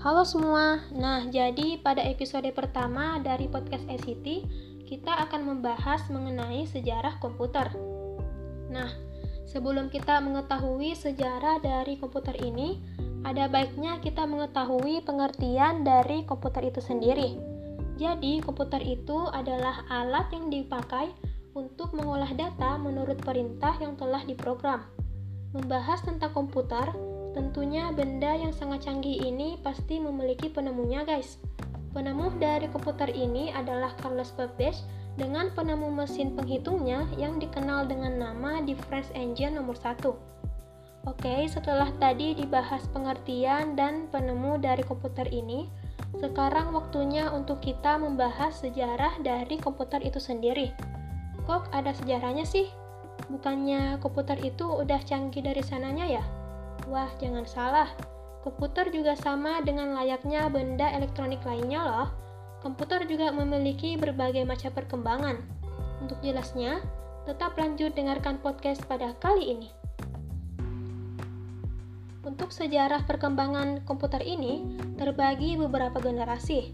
Halo semua, nah jadi pada episode pertama dari podcast ICT kita akan membahas mengenai sejarah komputer. Nah, sebelum kita mengetahui sejarah dari komputer ini, ada baiknya kita mengetahui pengertian dari komputer itu sendiri. Jadi, komputer itu adalah alat yang dipakai untuk mengolah data menurut perintah yang telah diprogram. Membahas tentang komputer, Tentunya benda yang sangat canggih ini pasti memiliki penemunya guys. Penemu dari komputer ini adalah Carlos Babbage dengan penemu mesin penghitungnya yang dikenal dengan nama Difference Engine nomor 1. Oke, setelah tadi dibahas pengertian dan penemu dari komputer ini, sekarang waktunya untuk kita membahas sejarah dari komputer itu sendiri. Kok ada sejarahnya sih? Bukannya komputer itu udah canggih dari sananya ya? Wah, jangan salah. Komputer juga sama dengan layaknya benda elektronik lainnya loh. Komputer juga memiliki berbagai macam perkembangan. Untuk jelasnya, tetap lanjut dengarkan podcast pada kali ini. Untuk sejarah perkembangan komputer ini terbagi beberapa generasi.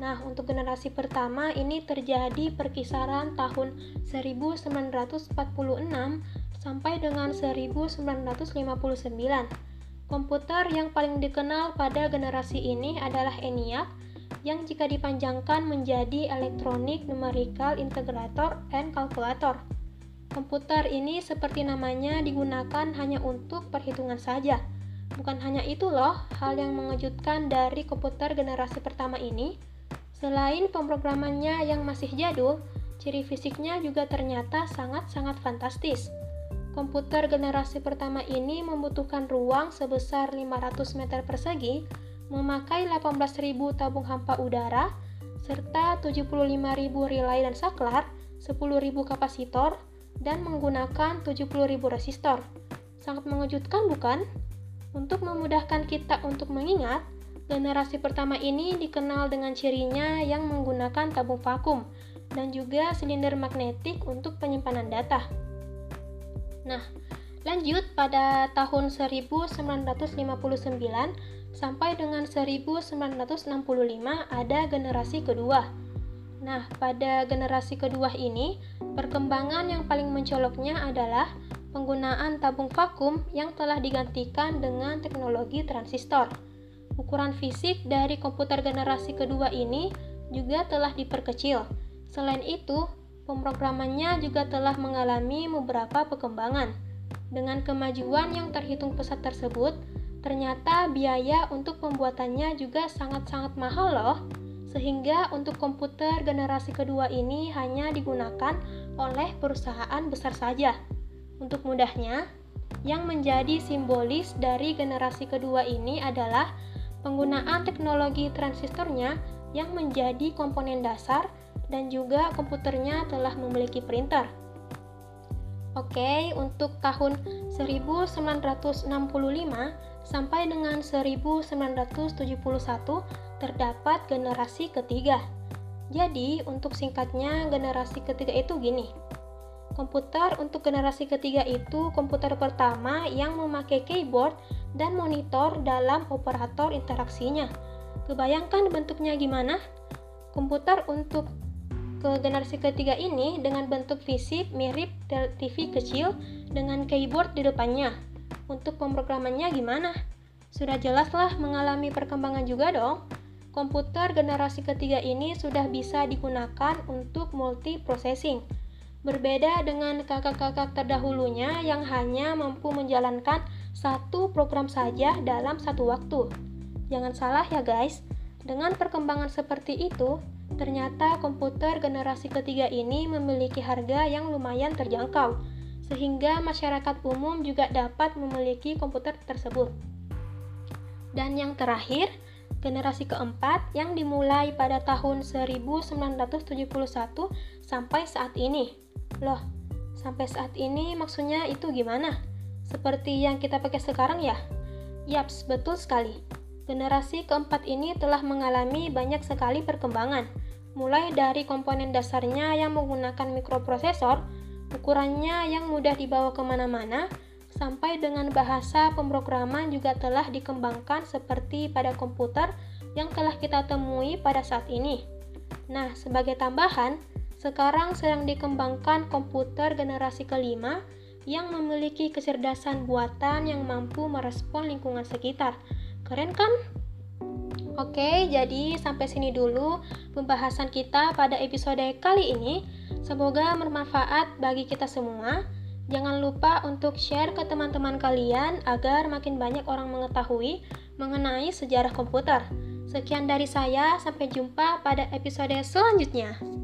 Nah, untuk generasi pertama ini terjadi perkisaran tahun 1946 sampai dengan 1959. Komputer yang paling dikenal pada generasi ini adalah ENIAC yang jika dipanjangkan menjadi Electronic Numerical Integrator and Calculator. Komputer ini seperti namanya digunakan hanya untuk perhitungan saja. Bukan hanya itu loh, hal yang mengejutkan dari komputer generasi pertama ini, selain pemrogramannya yang masih jadul, ciri fisiknya juga ternyata sangat-sangat fantastis. Komputer generasi pertama ini membutuhkan ruang sebesar 500 meter persegi, memakai 18.000 tabung hampa udara, serta 75.000 relay dan saklar, 10.000 kapasitor, dan menggunakan 70.000 resistor. Sangat mengejutkan bukan? Untuk memudahkan kita untuk mengingat, generasi pertama ini dikenal dengan cirinya yang menggunakan tabung vakum dan juga silinder magnetik untuk penyimpanan data. Nah, lanjut pada tahun 1959 sampai dengan 1965 ada generasi kedua. Nah, pada generasi kedua ini, perkembangan yang paling mencoloknya adalah penggunaan tabung vakum yang telah digantikan dengan teknologi transistor. Ukuran fisik dari komputer generasi kedua ini juga telah diperkecil. Selain itu, pemrogramannya juga telah mengalami beberapa perkembangan. Dengan kemajuan yang terhitung pesat tersebut, ternyata biaya untuk pembuatannya juga sangat-sangat mahal loh. Sehingga untuk komputer generasi kedua ini hanya digunakan oleh perusahaan besar saja. Untuk mudahnya, yang menjadi simbolis dari generasi kedua ini adalah penggunaan teknologi transistornya yang menjadi komponen dasar dan juga komputernya telah memiliki printer. Oke, untuk tahun 1965 sampai dengan 1971 terdapat generasi ketiga. Jadi, untuk singkatnya generasi ketiga itu gini. Komputer untuk generasi ketiga itu komputer pertama yang memakai keyboard dan monitor dalam operator interaksinya. Kebayangkan bentuknya gimana? Komputer untuk ke generasi ketiga ini dengan bentuk fisik mirip TV kecil dengan keyboard di depannya. Untuk pemrogramannya gimana? Sudah jelaslah mengalami perkembangan juga dong. Komputer generasi ketiga ini sudah bisa digunakan untuk multiprocessing. Berbeda dengan kakak-kakak terdahulunya yang hanya mampu menjalankan satu program saja dalam satu waktu. Jangan salah ya guys, dengan perkembangan seperti itu, Ternyata komputer generasi ketiga ini memiliki harga yang lumayan terjangkau, sehingga masyarakat umum juga dapat memiliki komputer tersebut. Dan yang terakhir, generasi keempat yang dimulai pada tahun 1971 sampai saat ini. Loh, sampai saat ini maksudnya itu gimana? Seperti yang kita pakai sekarang ya? Yaps, betul sekali. Generasi keempat ini telah mengalami banyak sekali perkembangan, mulai dari komponen dasarnya yang menggunakan mikroprosesor, ukurannya yang mudah dibawa ke mana-mana, sampai dengan bahasa pemrograman juga telah dikembangkan seperti pada komputer yang telah kita temui pada saat ini. Nah, sebagai tambahan, sekarang sedang dikembangkan komputer generasi kelima yang memiliki kecerdasan buatan yang mampu merespon lingkungan sekitar. Keren kan? Oke, jadi sampai sini dulu pembahasan kita pada episode kali ini. Semoga bermanfaat bagi kita semua. Jangan lupa untuk share ke teman-teman kalian agar makin banyak orang mengetahui mengenai sejarah komputer. Sekian dari saya, sampai jumpa pada episode selanjutnya.